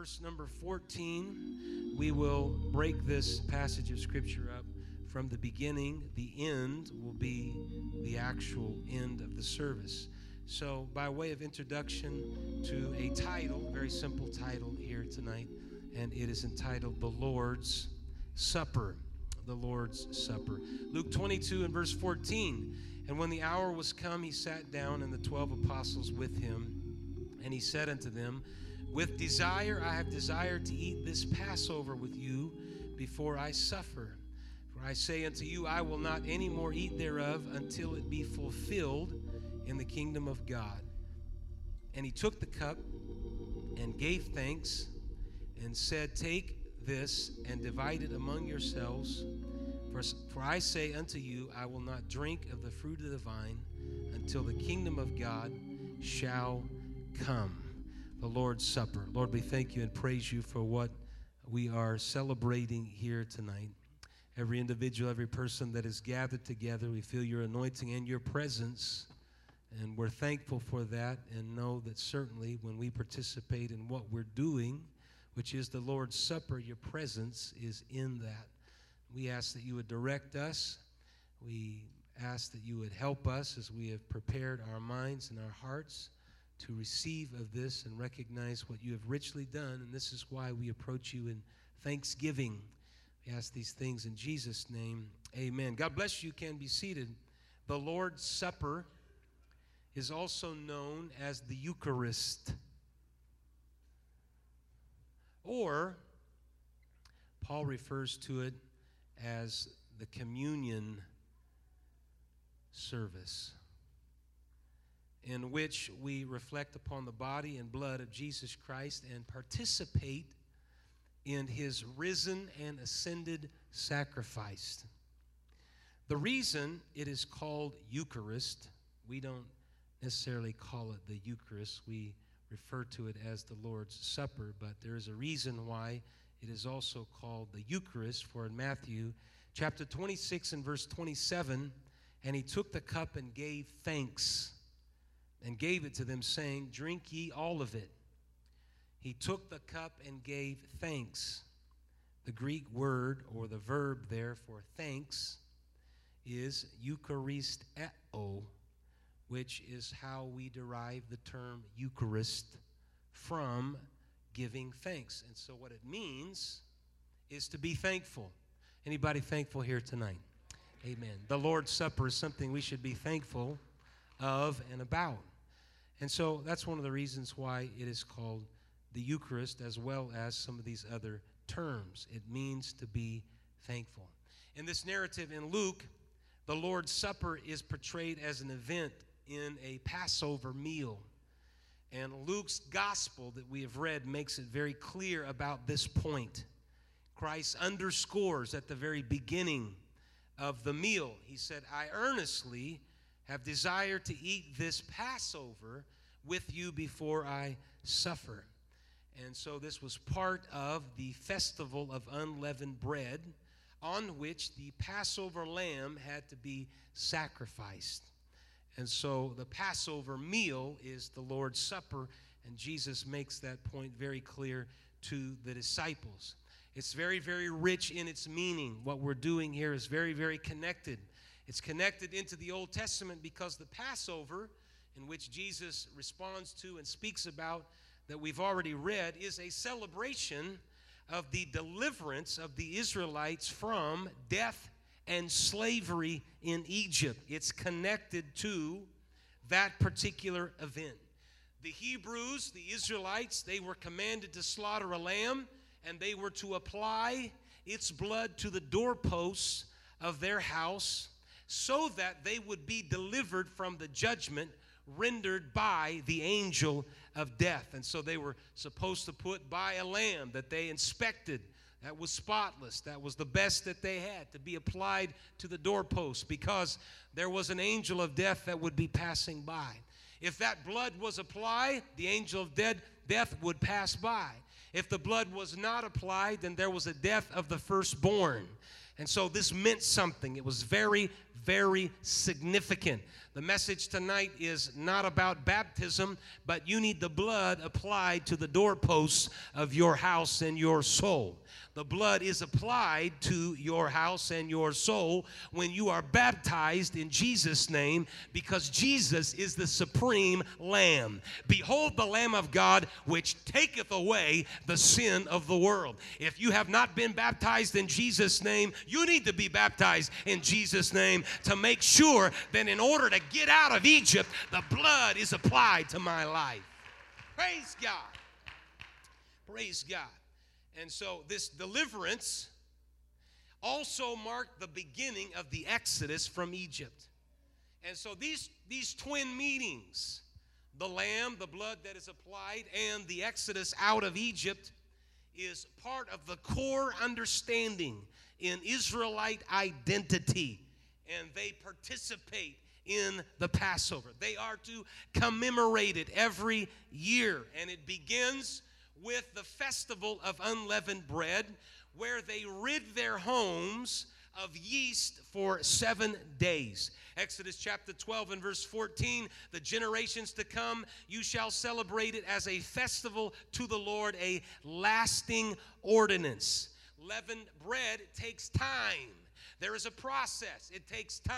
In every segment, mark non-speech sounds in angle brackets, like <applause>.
verse number 14. We will break this passage of Scripture up from the beginning. The end will be the actual end of the service. So, by way of introduction to a title, very simple title here tonight, and it is entitled The Lord's Supper. The Lord's Supper. Luke 22 and verse 14. And when the hour was come, he sat down, and the twelve apostles with him. And he said unto them, With desire I have desired to eat this Passover with you before I suffer. For I say unto you, I will not any more eat thereof until it be fulfilled in the kingdom of God. And he took the cup and gave thanks and said, Take this and divide it among yourselves. For, for I say unto you, I will not drink of the fruit of the vine until the kingdom of God shall come. The Lord's Supper. Lord, we thank you and praise you for what we are celebrating here tonight. Every individual, every person that is gathered together, we feel your anointing and your presence. And we're thankful for that and know that certainly when we participate in what we're doing, which is the Lord's Supper, your presence is in that. We ask that you would direct us. We ask that you would help us as we have prepared our minds and our hearts to receive of this and recognize what you have richly done. And this is why we approach you in thanksgiving. We ask these things in Jesus' name. Amen. God bless you. can be seated. The Lord's Supper is also known as the Eucharist. Or, Paul refers to it as the communion service, in which we reflect upon the body and blood of Jesus Christ and participate in his risen and ascended sacrifice. The reason it is called Eucharist, we don't necessarily call it the Eucharist, we refer to it as the Lord's Supper, but there is a reason why it is also called the Eucharist, for in Matthew chapter 26 and verse 27, and he took the cup and gave thanks and gave it to them, saying, Drink ye all of it. He took the cup and gave thanks. The Greek word or the verb there for thanks is eucharisteo, which is how we derive the term Eucharist from giving thanks. And so what it means is to be thankful. Anybody thankful here tonight? Amen. The Lord's Supper is something we should be thankful of and about. And so that's one of the reasons why it is called the Eucharist as well as some of these other terms. It means to be thankful. In this narrative in Luke, the Lord's Supper is portrayed as an event in a Passover meal. And Luke's gospel that we have read makes it very clear about this point. Christ underscores at the very beginning of the meal, he said, I earnestly have desired to eat this Passover with you before I suffer. And so this was part of the festival of unleavened bread on which the Passover lamb had to be sacrificed. And so the Passover meal is the Lord's Supper, and Jesus makes that point very clear to the disciples. It's very, very rich in its meaning. What we're doing here is very, very connected. It's connected into the Old Testament because the Passover, in which Jesus responds to and speaks about, that we've already read, is a celebration of the deliverance of the Israelites from death and slavery in Egypt. It's connected to that particular event. The Hebrews, the Israelites, they were commanded to slaughter a lamb and they were to apply its blood to the doorposts of their house so that they would be delivered from the judgment rendered by the angel of death. And so they were supposed to put by a lamb that they inspected that was spotless, that was the best that they had to be applied to the doorpost because there was an angel of death that would be passing by. If that blood was applied, the angel of dead, death would pass by. If the blood was not applied, then there was a death of the firstborn. And so this meant something. It was very, very significant. The message tonight is not about baptism, but you need the blood applied to the doorposts of your house and your soul. The blood is applied to your house and your soul when you are baptized in Jesus' name because Jesus is the supreme Lamb. Behold the Lamb of God which taketh away the sin of the world. If you have not been baptized in Jesus' name, you need to be baptized in Jesus' name to make sure that in order to get out of Egypt, the blood is applied to my life. Praise God. Praise God. And so this deliverance also marked the beginning of the exodus from Egypt. And so these, these twin meetings, the lamb, the blood that is applied, and the exodus out of Egypt, is part of the core understanding in Israelite identity. And they participate in the Passover. They are to commemorate it every year. And it begins with the festival of unleavened bread, where they rid their homes of yeast for seven days. Exodus chapter 12 and verse 14 the generations to come, you shall celebrate it as a festival to the Lord, a lasting ordinance. Leavened bread takes time. There is a process, it takes time.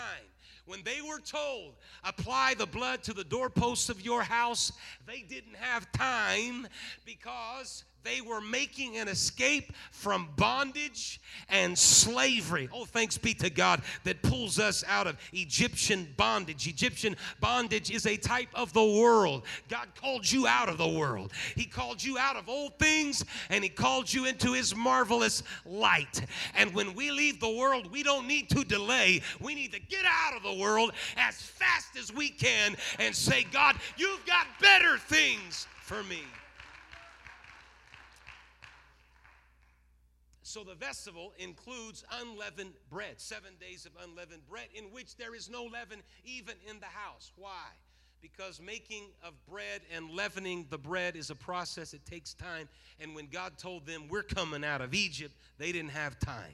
When they were told, apply the blood to the doorposts of your house, they didn't have time because they were making an escape from bondage and slavery. Oh, thanks be to God that pulls us out of Egyptian bondage. Egyptian bondage is a type of the world. God called you out of the world, He called you out of old things and He called you into His marvelous light. And when we leave the world, we don't need to delay. We need to get out of the world as fast as we can and say, God, you've got better things for me. So the festival includes unleavened bread, seven days of unleavened bread, in which there is no leaven even in the house. Why? Because making of bread and leavening the bread is a process, it takes time. And when God told them, We're coming out of Egypt, they didn't have time.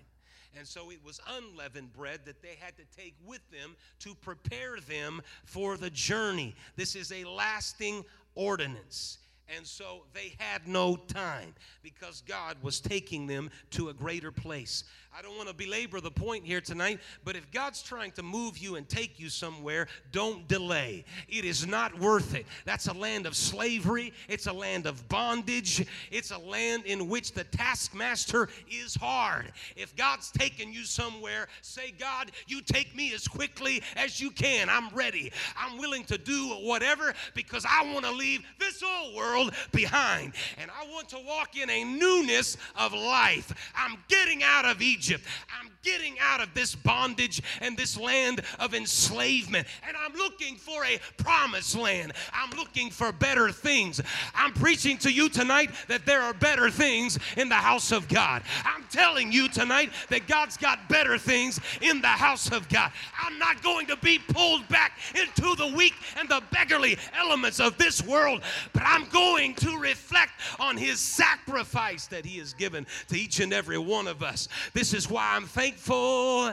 And so it was unleavened bread that they had to take with them to prepare them for the journey. This is a lasting ordinance. And so they had no time because God was taking them to a greater place. I don't want to belabor the point here tonight, but if God's trying to move you and take you somewhere, don't delay. It is not worth it. That's a land of slavery, it's a land of bondage, it's a land in which the taskmaster is hard. If God's taking you somewhere, say, God, you take me as quickly as you can. I'm ready. I'm willing to do whatever because I want to leave this old world behind and I want to walk in a newness of life. I'm getting out of Egypt. Egypt. I'm getting out of this bondage and this land of enslavement. And I'm looking for a promised land. I'm looking for better things. I'm preaching to you tonight that there are better things in the house of God. I'm telling you tonight that God's got better things in the house of God. I'm not going to be pulled back into the weak and the beggarly elements of this world, but I'm going to reflect on his sacrifice that he has given to each and every one of us. This is why I'm thankful.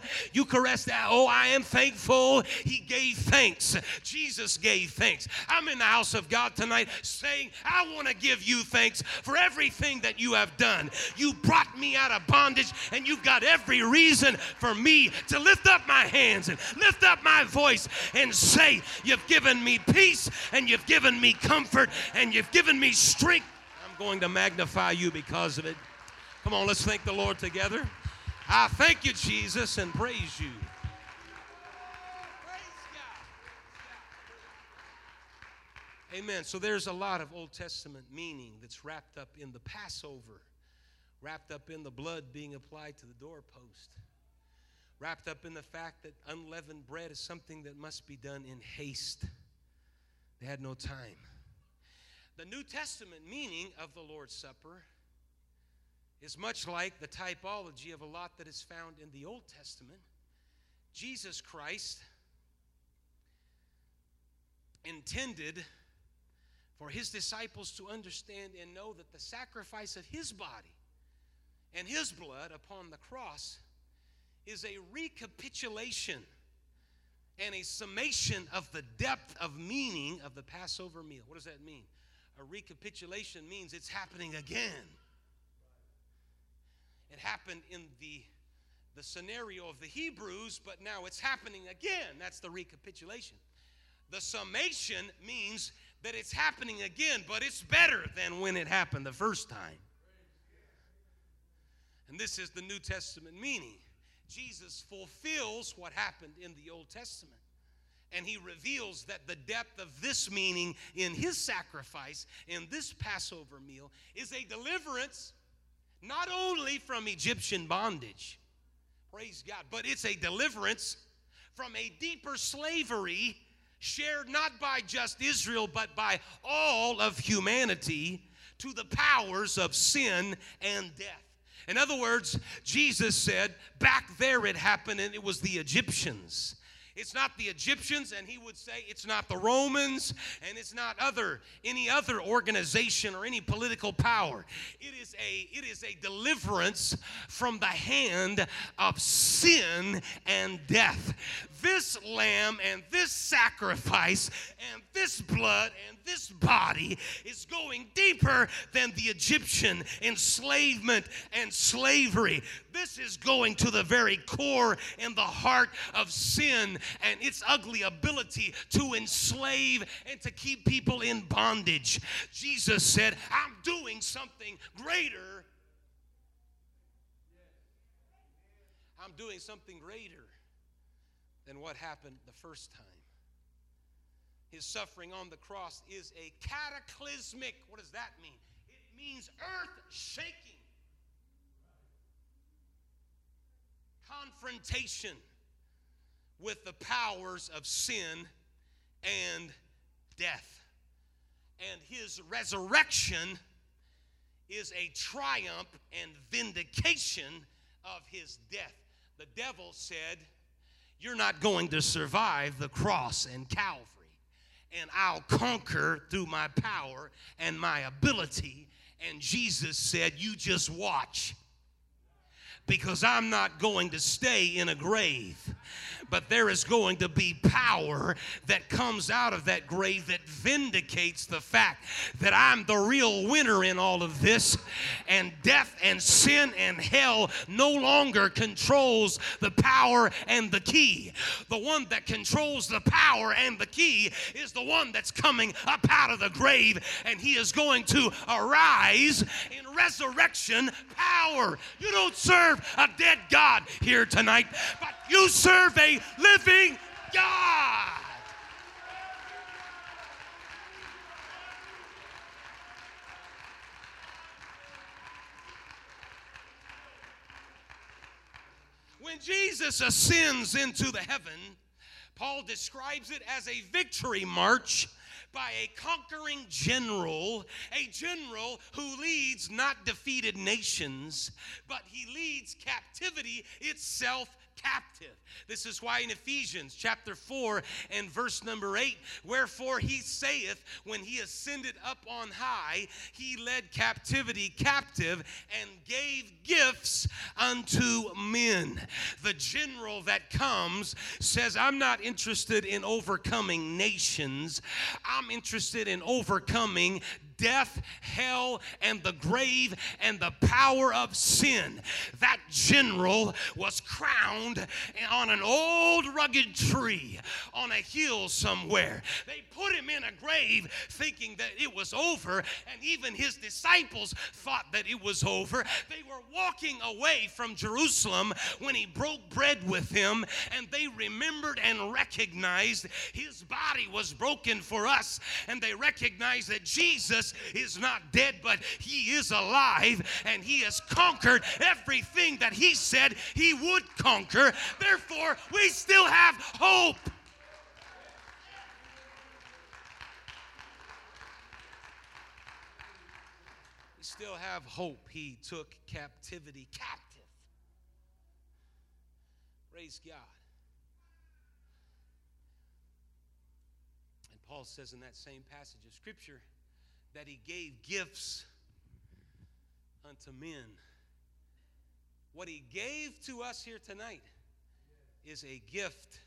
That. Oh, I am thankful. He gave thanks. Jesus gave thanks. I'm in the house of God tonight saying, I want to give you thanks for everything that you have done. You brought me out of bondage, and you've got every reason for me to lift up my hands and lift up my voice and say, You've given me peace, and you've given me comfort, and you've given me strength. I'm going to magnify you because of it. Come on, let's thank the Lord together. I thank you, Jesus, and praise you. Amen. So there's a lot of Old Testament meaning that's wrapped up in the Passover, wrapped up in the blood being applied to the doorpost, wrapped up in the fact that unleavened bread is something that must be done in haste. They had no time. The New Testament meaning of the Lord's Supper is much like the typology of a lot that is found in the Old Testament. Jesus Christ intended for his disciples to understand and know that the sacrifice of his body and his blood upon the cross is a recapitulation and a summation of the depth of meaning of the Passover meal. What does that mean? A recapitulation means it's happening again. It happened in the, the scenario of the Hebrews, but now it's happening again. That's the recapitulation. The summation means that it's happening again, but it's better than when it happened the first time. And this is the New Testament meaning. Jesus fulfills what happened in the Old Testament. And he reveals that the depth of this meaning in his sacrifice, in this Passover meal, is a deliverance not only from Egyptian bondage, praise God, but it's a deliverance from a deeper slavery shared not by just Israel, but by all of humanity to the powers of sin and death. In other words, Jesus said, back there it happened and it was the Egyptians. It's not the Egyptians, and he would say it's not the Romans, and it's not other any other organization or any political power. It is a it is a deliverance from the hand of sin and death. This lamb and this sacrifice and this blood and this body is going deeper than the Egyptian enslavement and slavery. This is going to the very core and the heart of sin and its ugly ability to enslave and to keep people in bondage. Jesus said, I'm doing something greater. I'm doing something greater than what happened the first time. His suffering on the cross is a cataclysmic. What does that mean? It means earth shaking, confrontation with the powers of sin and death. And his resurrection is a triumph and vindication of his death. The devil said, You're not going to survive the cross and Calvary, and I'll conquer through my power and my ability. And Jesus said, You just watch because I'm not going to stay in a grave but there is going to be power that comes out of that grave that vindicates the fact that I'm the real winner in all of this, and death and sin and hell no longer controls the power and the key. The one that controls the power and the key is the one that's coming up out of the grave, and he is going to arise in resurrection power. You don't serve a dead God here tonight, but you serve a living God. When Jesus ascends into the heaven, Paul describes it as a victory march by a conquering general, a general who leads not defeated nations, but he leads captivity itself captive. This is why in Ephesians chapter 4 and verse number 8, wherefore he saith, when he ascended up on high, he led captivity captive and gave gifts unto men. The general that comes says, I'm not interested in overcoming nations, I'm interested in overcoming death, hell, and the grave and the power of sin. That general was crowned on an old rugged tree on a hill somewhere. They put him in a grave thinking that it was over, and even his disciples thought that it was over. They were walking away from Jerusalem when he broke bread with them, and they remembered and recognized his body was broken for us, and they recognized that Jesus is not dead, but he is alive and he has conquered everything that he said he would conquer. Therefore, we still have hope. We still have hope. He took captivity captive. Praise God. And Paul says in that same passage of Scripture, that he gave gifts unto men. What he gave to us here tonight is a gift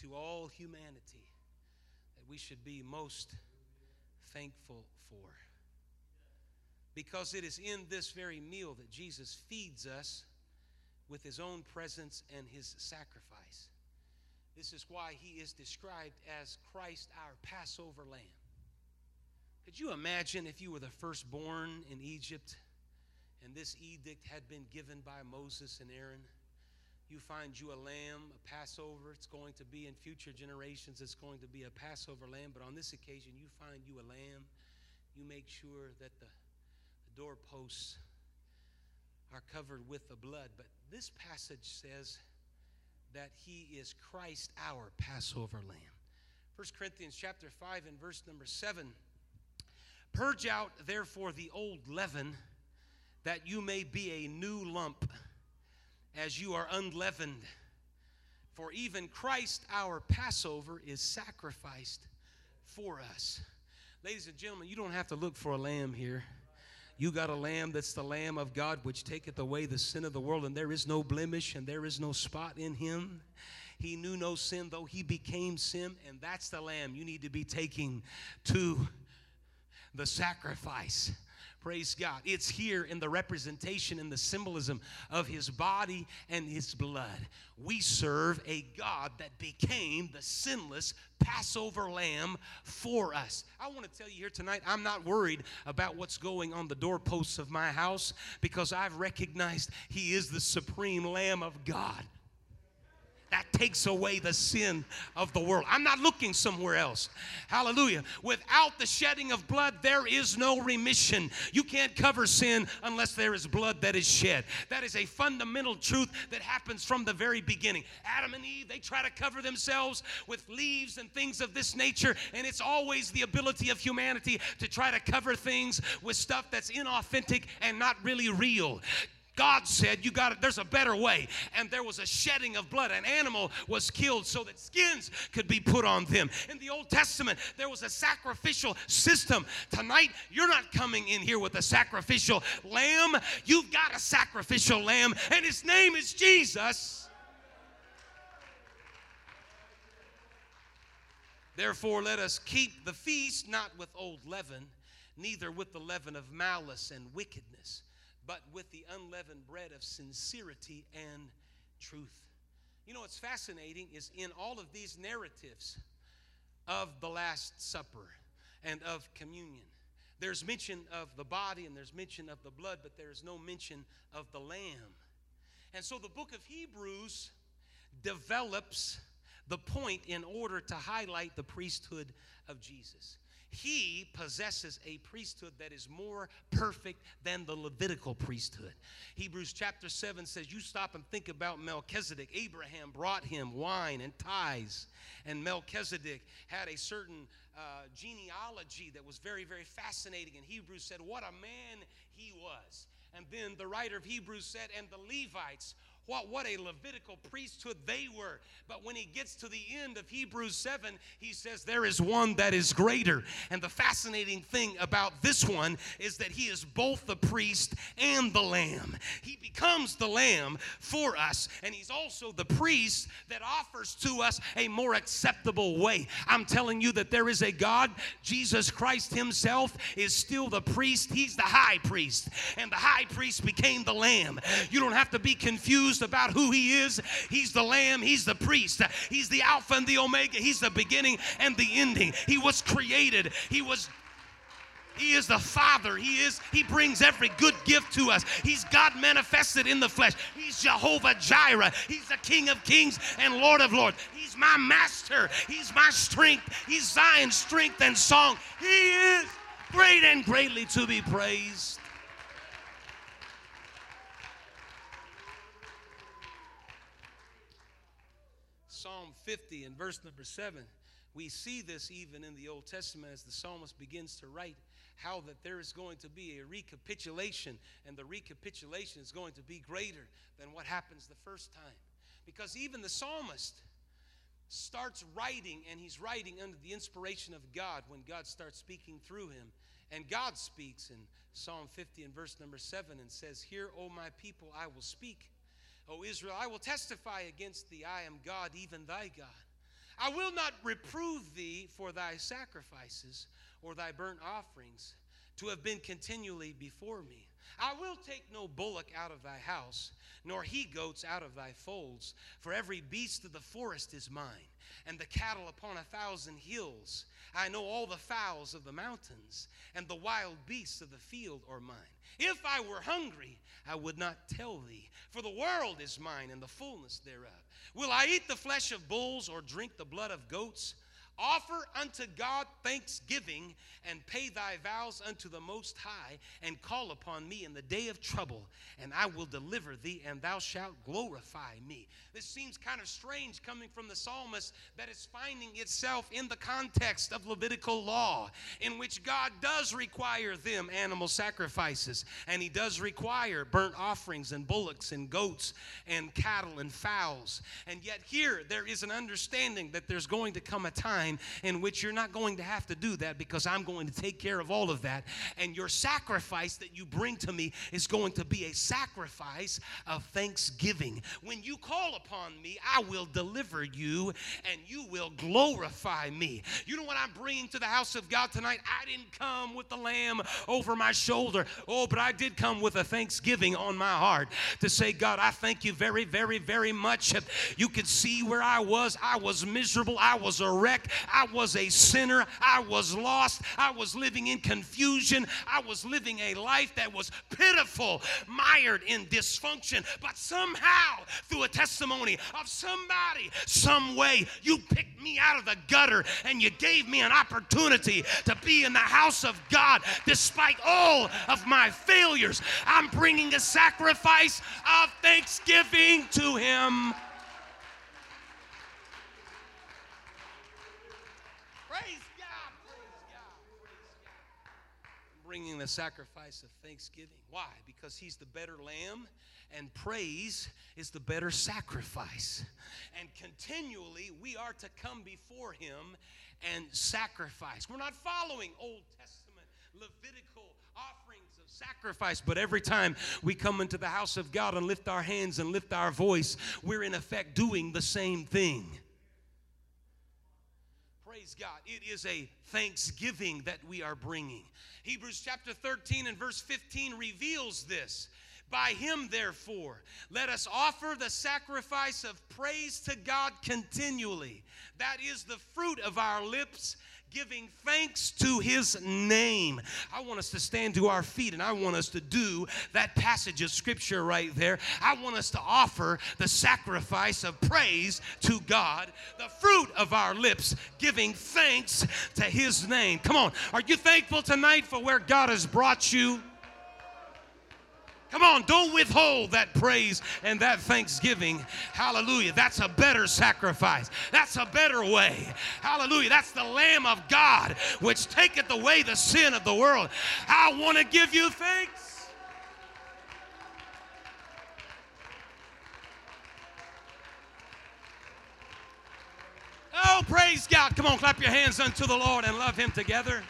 to all humanity that we should be most thankful for. Because it is in this very meal that Jesus feeds us with his own presence and his sacrifice. This is why he is described as Christ, our Passover lamb. Could you imagine if you were the firstborn in Egypt and this edict had been given by Moses and Aaron? You find you a lamb, a Passover. It's going to be in future generations, it's going to be a Passover lamb. But on this occasion, you find you a lamb. You make sure that the, the doorposts are covered with the blood. But this passage says that he is Christ, our Passover lamb. 1 Corinthians chapter 5 and verse number 7 Purge out, therefore, the old leaven, that you may be a new lump, as you are unleavened. For even Christ, our Passover, is sacrificed for us. Ladies and gentlemen, you don't have to look for a lamb here. You got a lamb that's the Lamb of God, which taketh away the sin of the world, and there is no blemish and there is no spot in him. He knew no sin, though he became sin, and that's the lamb you need to be taking to the sacrifice. Praise God. It's here in the representation and the symbolism of his body and his blood. We serve a God that became the sinless Passover lamb for us. I want to tell you here tonight, I'm not worried about what's going on the doorposts of my house because I've recognized he is the supreme lamb of God that takes away the sin of the world. I'm not looking somewhere else. Hallelujah. Without the shedding of blood, there is no remission. You can't cover sin unless there is blood that is shed. That is a fundamental truth that happens from the very beginning. Adam and Eve, they try to cover themselves with leaves and things of this nature, and it's always the ability of humanity to try to cover things with stuff that's inauthentic and not really real. God said, You got it, there's a better way. And there was a shedding of blood. An animal was killed so that skins could be put on them. In the Old Testament, there was a sacrificial system. Tonight, you're not coming in here with a sacrificial lamb. You've got a sacrificial lamb, and his name is Jesus. Therefore, let us keep the feast not with old leaven, neither with the leaven of malice and wickedness but with the unleavened bread of sincerity and truth. You know what's fascinating is in all of these narratives of the Last Supper and of communion, there's mention of the body and there's mention of the blood, but there's no mention of the lamb. And so the book of Hebrews develops the point in order to highlight the priesthood of Jesus he possesses a priesthood that is more perfect than the Levitical priesthood. Hebrews chapter 7 says, You stop and think about Melchizedek. Abraham brought him wine and tithes, and Melchizedek had a certain uh, genealogy that was very, very fascinating. And Hebrews said, What a man he was. And then the writer of Hebrews said, And the Levites what, what a Levitical priesthood they were. But when he gets to the end of Hebrews 7, he says, There is one that is greater. And the fascinating thing about this one is that he is both the priest and the lamb. He becomes the lamb for us, and he's also the priest that offers to us a more acceptable way. I'm telling you that there is a God, Jesus Christ himself is still the priest, he's the high priest, and the high priest became the lamb. You don't have to be confused confused about who He is. He's the Lamb, He's the priest, He's the Alpha and the Omega, He's the beginning and the ending. He was created, He was he is the Father. He is, He brings every good gift to us. He's God manifested in the flesh. He's Jehovah Jireh. He's the King of Kings and Lord of Lords. He's my master. He's my strength. He's Zion's strength and song. He is great and greatly to be praised. Psalm 50 and verse number 7, we see this even in the Old Testament as the psalmist begins to write how that there is going to be a recapitulation, and the recapitulation is going to be greater than what happens the first time. Because even the psalmist starts writing, and he's writing under the inspiration of God when God starts speaking through him. And God speaks in Psalm 50 and verse number 7 and says, Hear, O my people, I will speak. O Israel, I will testify against thee, I am God, even thy God. I will not reprove thee for thy sacrifices or thy burnt offerings to have been continually before me. I will take no bullock out of thy house, nor he goats out of thy folds, for every beast of the forest is mine, and the cattle upon a thousand hills. I know all the fowls of the mountains, and the wild beasts of the field are mine. If I were hungry, I would not tell thee, for the world is mine and the fullness thereof. Will I eat the flesh of bulls or drink the blood of goats? Offer unto God thanksgiving and pay thy vows unto the Most High and call upon me in the day of trouble, and I will deliver thee, and thou shalt glorify me. This seems kind of strange coming from the psalmist that is finding itself in the context of Levitical law, in which God does require them animal sacrifices, and He does require burnt offerings and bullocks and goats and cattle and fowls. And yet, here there is an understanding that there's going to come a time in which you're not going to have to do that because I'm going to take care of all of that. And your sacrifice that you bring to me is going to be a sacrifice of thanksgiving. When you call upon me, I will deliver you and you will glorify me. You know what I'm bringing to the house of God tonight? I didn't come with the lamb over my shoulder. Oh, but I did come with a thanksgiving on my heart to say, God, I thank you very, very, very much. You could see where I was. I was miserable. I was a wreck. I was a sinner. I was lost. I was living in confusion. I was living a life that was pitiful, mired in dysfunction. But somehow, through a testimony of somebody, some way, you picked me out of the gutter and you gave me an opportunity to be in the house of God despite all of my failures. I'm bringing a sacrifice of thanksgiving to Him. Praise God, praise God, praise God. Bringing the sacrifice of thanksgiving. Why? Because He's the better lamb, and praise is the better sacrifice. And continually, we are to come before Him and sacrifice. We're not following Old Testament Levitical offerings of sacrifice, but every time we come into the house of God and lift our hands and lift our voice, we're in effect doing the same thing. Praise God. It is a thanksgiving that we are bringing. Hebrews chapter 13 and verse 15 reveals this. By him, therefore, let us offer the sacrifice of praise to God continually. That is the fruit of our lips giving thanks to his name. I want us to stand to our feet and I want us to do that passage of scripture right there. I want us to offer the sacrifice of praise to God, the fruit of our lips, giving thanks to his name. Come on, are you thankful tonight for where God has brought you? Come on, don't withhold that praise and that thanksgiving. Hallelujah. That's a better sacrifice. That's a better way. Hallelujah. That's the Lamb of God which taketh away the sin of the world. I want to give you thanks. Oh, praise God. Come on, clap your hands unto the Lord and love Him together.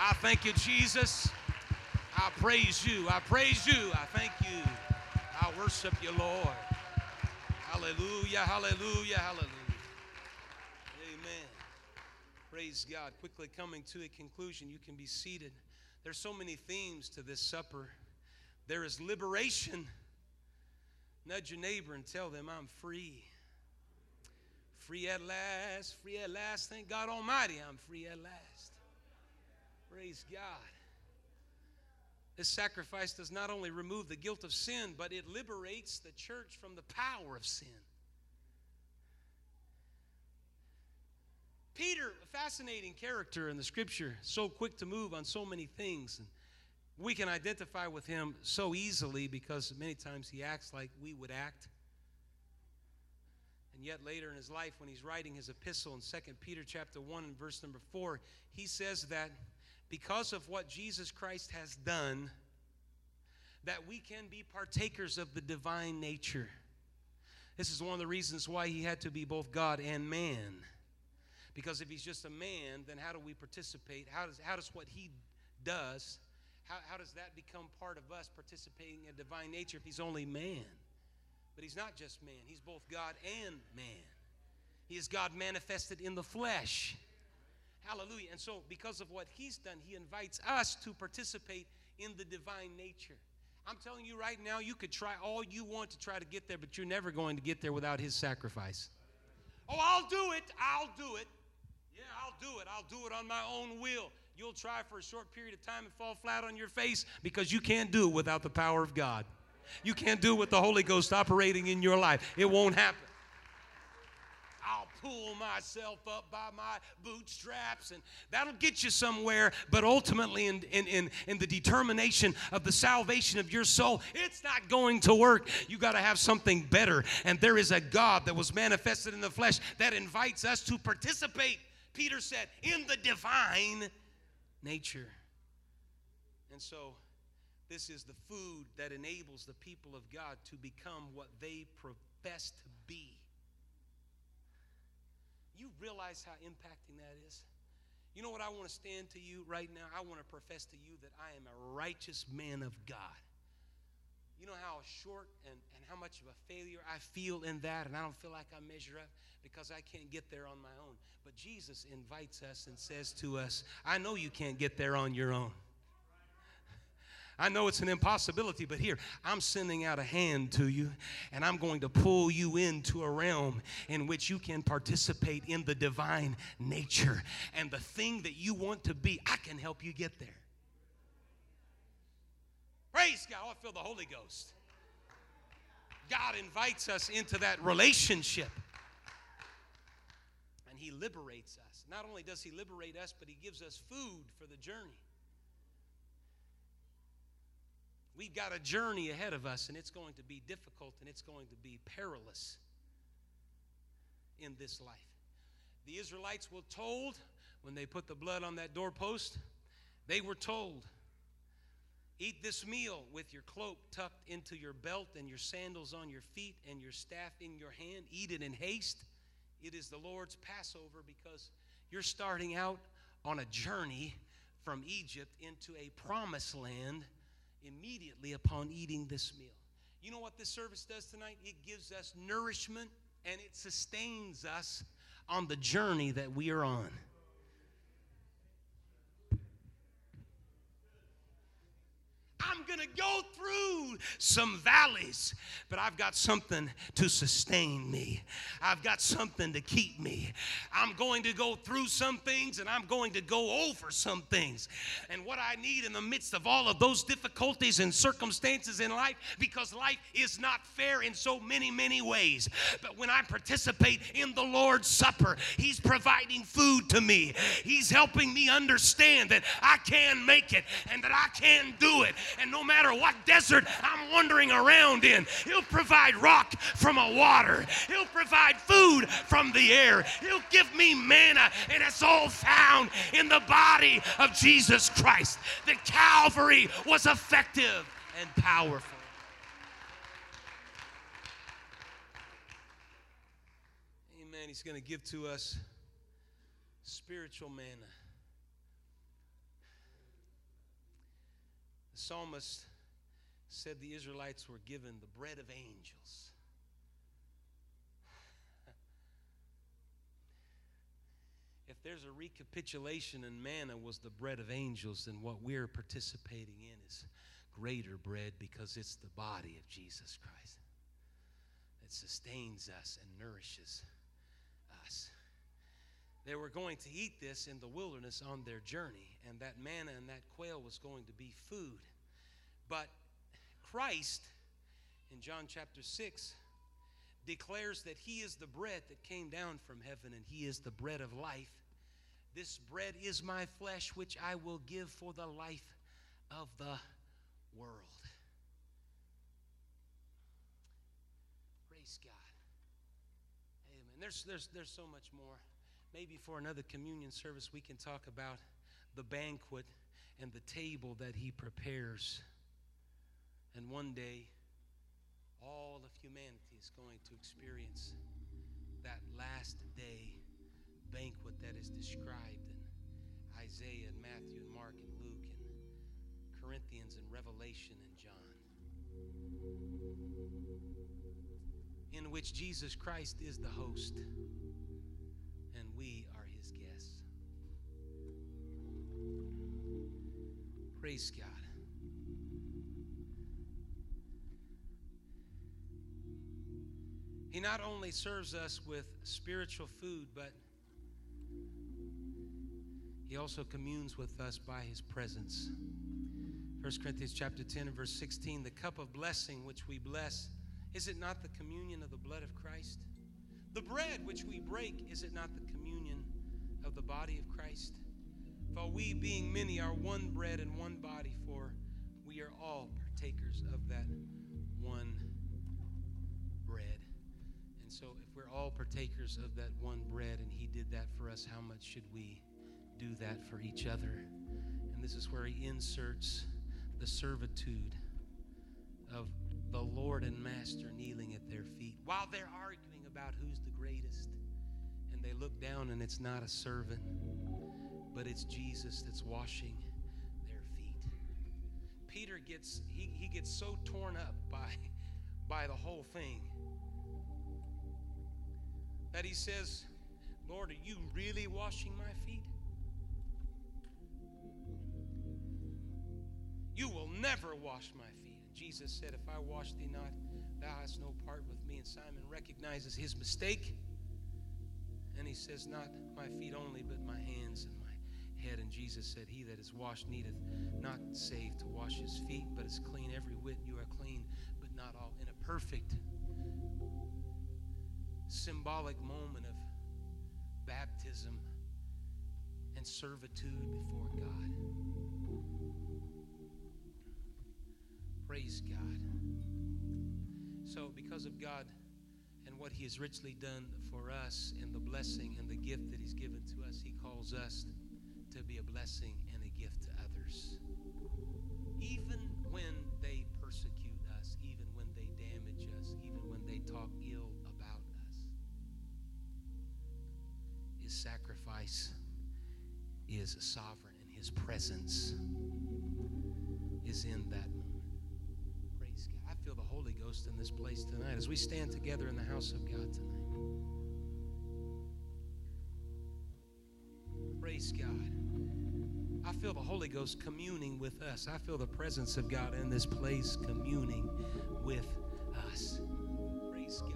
I thank you, Jesus. I praise you. I praise you. I thank you. I worship you, Lord. Hallelujah, hallelujah, hallelujah. Amen. Praise God. Quickly coming to a conclusion, you can be seated. There's so many themes to this supper. There is liberation. Nudge your neighbor and tell them, I'm free. Free at last, free at last. Thank God Almighty, I'm free at last. Praise God. This sacrifice does not only remove the guilt of sin, but it liberates the church from the power of sin. Peter, a fascinating character in the scripture, so quick to move on so many things. And we can identify with him so easily because many times he acts like we would act. And yet later in his life, when he's writing his epistle in 2 Peter chapter 1 and verse number 4, he says that because of what Jesus Christ has done, that we can be partakers of the divine nature. This is one of the reasons why he had to be both God and man. Because if he's just a man, then how do we participate? How does, how does what he does, how, how does that become part of us participating in divine nature if he's only man? But he's not just man, he's both God and man. He is God manifested in the flesh. Hallelujah. And so, because of what he's done, he invites us to participate in the divine nature. I'm telling you right now, you could try all you want to try to get there, but you're never going to get there without his sacrifice. Oh, I'll do it. I'll do it. Yeah, I'll do it. I'll do it on my own will. You'll try for a short period of time and fall flat on your face because you can't do it without the power of God. You can't do it with the Holy Ghost operating in your life. It won't happen. I'll pull myself up by my bootstraps, and that'll get you somewhere. But ultimately, in, in, in, in the determination of the salvation of your soul, it's not going to work. You got to have something better. And there is a God that was manifested in the flesh that invites us to participate, Peter said, in the divine nature. And so, this is the food that enables the people of God to become what they profess to be. You realize how impacting that is? You know what I want to stand to you right now? I want to profess to you that I am a righteous man of God. You know how short and, and how much of a failure I feel in that, and I don't feel like I measure up because I can't get there on my own. But Jesus invites us and says to us, I know you can't get there on your own. I know it's an impossibility, but here, I'm sending out a hand to you, and I'm going to pull you into a realm in which you can participate in the divine nature. And the thing that you want to be, I can help you get there. Praise God. Oh, I feel the Holy Ghost. God invites us into that relationship, and He liberates us. Not only does He liberate us, but He gives us food for the journey. We've got a journey ahead of us, and it's going to be difficult and it's going to be perilous in this life. The Israelites were told when they put the blood on that doorpost, they were told, Eat this meal with your cloak tucked into your belt and your sandals on your feet and your staff in your hand. Eat it in haste. It is the Lord's Passover because you're starting out on a journey from Egypt into a promised land immediately upon eating this meal. You know what this service does tonight? It gives us nourishment and it sustains us on the journey that we are on. I'm going to go through some valleys, but I've got something to sustain me. I've got something to keep me. I'm going to go through some things and I'm going to go over some things. And what I need in the midst of all of those difficulties and circumstances in life, because life is not fair in so many, many ways. But when I participate in the Lord's Supper, He's providing food to me, He's helping me understand that I can make it and that I can do it and no matter what desert I'm wandering around in, He'll provide rock from a water, He'll provide food from the air, He'll give me manna, and it's all found in the body of Jesus Christ. The Calvary was effective and powerful. Amen. He's going to give to us spiritual manna. The psalmist said the Israelites were given the bread of angels. <laughs> if there's a recapitulation and manna was the bread of angels, then what we're participating in is greater bread because it's the body of Jesus Christ that sustains us and nourishes us. They were going to eat this in the wilderness on their journey, and that manna and that quail was going to be food. But Christ, in John chapter 6, declares that He is the bread that came down from heaven, and He is the bread of life. This bread is my flesh, which I will give for the life of the world. Praise God. Amen. There's, there's, there's so much more maybe for another communion service, we can talk about the banquet and the table that he prepares. And one day, all of humanity is going to experience that last day banquet that is described in Isaiah and Matthew and Mark and Luke and Corinthians and Revelation and John. In which Jesus Christ is the host, we are his guests. Praise God. He not only serves us with spiritual food, but he also communes with us by his presence. 1 Corinthians chapter 10 and verse 16, the cup of blessing which we bless, is it not the communion of the blood of Christ? The bread which we break, is it not the communion of the body of Christ? For we, being many, are one bread and one body, for we are all partakers of that one bread. And so if we're all partakers of that one bread and he did that for us, how much should we do that for each other? And this is where he inserts the servitude of the Lord and Master kneeling at their feet while they're arguing about who's the greatest. They look down and it's not a servant, but it's Jesus that's washing their feet. Peter gets he, he gets so torn up by by the whole thing that he says, Lord, are you really washing my feet? You will never wash my feet. Jesus said, If I wash thee not, thou hast no part with me. And Simon recognizes his mistake. And he says, Not my feet only, but my hands and my head. And Jesus said, He that is washed needeth not save to wash his feet, but is clean every whit. You are clean, but not all. In a perfect symbolic moment of baptism and servitude before God. Praise God. So, because of God what He has richly done for us and the blessing and the gift that He's given to us, He calls us to be a blessing and a gift to others. Even when they persecute us, even when they damage us, even when they talk ill about us, His sacrifice is sovereign, and His presence is in that feel the Holy Ghost in this place tonight as we stand together in the house of God tonight. Praise God. I feel the Holy Ghost communing with us. I feel the presence of God in this place communing with us. Praise God.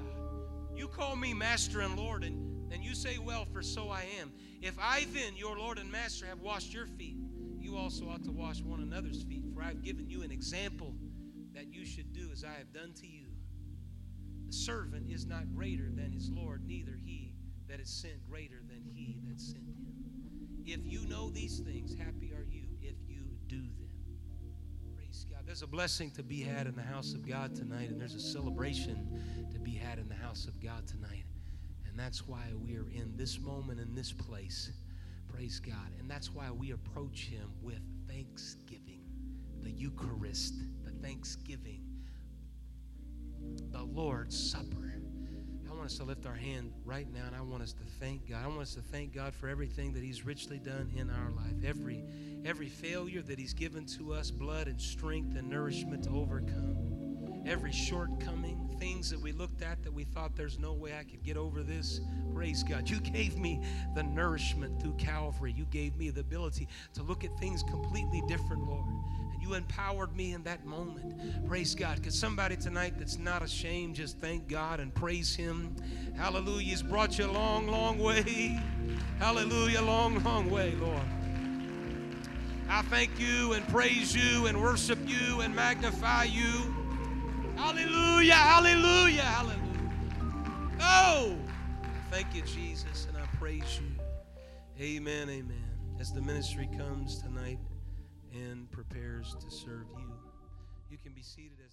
You call me Master and Lord, and then you say, Well, for so I am. If I then, your Lord and Master, have washed your feet, you also ought to wash one another's feet. For I've given you an example should do as I have done to you. The servant is not greater than his Lord, neither he that is sent greater than he that sent him. If you know these things, happy are you if you do them. Praise God. There's a blessing to be had in the house of God tonight, and there's a celebration to be had in the house of God tonight And that's why we are in this moment in this place. Praise God. And that's why we approach Him with thanksgiving, the Eucharist, thanksgiving, the Lord's Supper. I want us to lift our hand right now and I want us to thank God. I want us to thank God for everything that He's richly done in our life. Every every failure that He's given to us, blood and strength and nourishment to overcome every shortcoming, things that we looked at that we thought there's no way I could get over this. Praise God. You gave me the nourishment through Calvary. You gave me the ability to look at things completely different, Lord. You empowered me in that moment. Praise God. Because somebody tonight that's not ashamed, just thank God and praise Him. Hallelujah. He's brought you a long, long way. Hallelujah. Long, long way, Lord. I thank you and praise you and worship you and magnify you. Hallelujah, hallelujah, hallelujah. Oh, thank you, Jesus, and I praise you. Amen, amen. As the ministry comes tonight and prepares to serve you, you can be seated.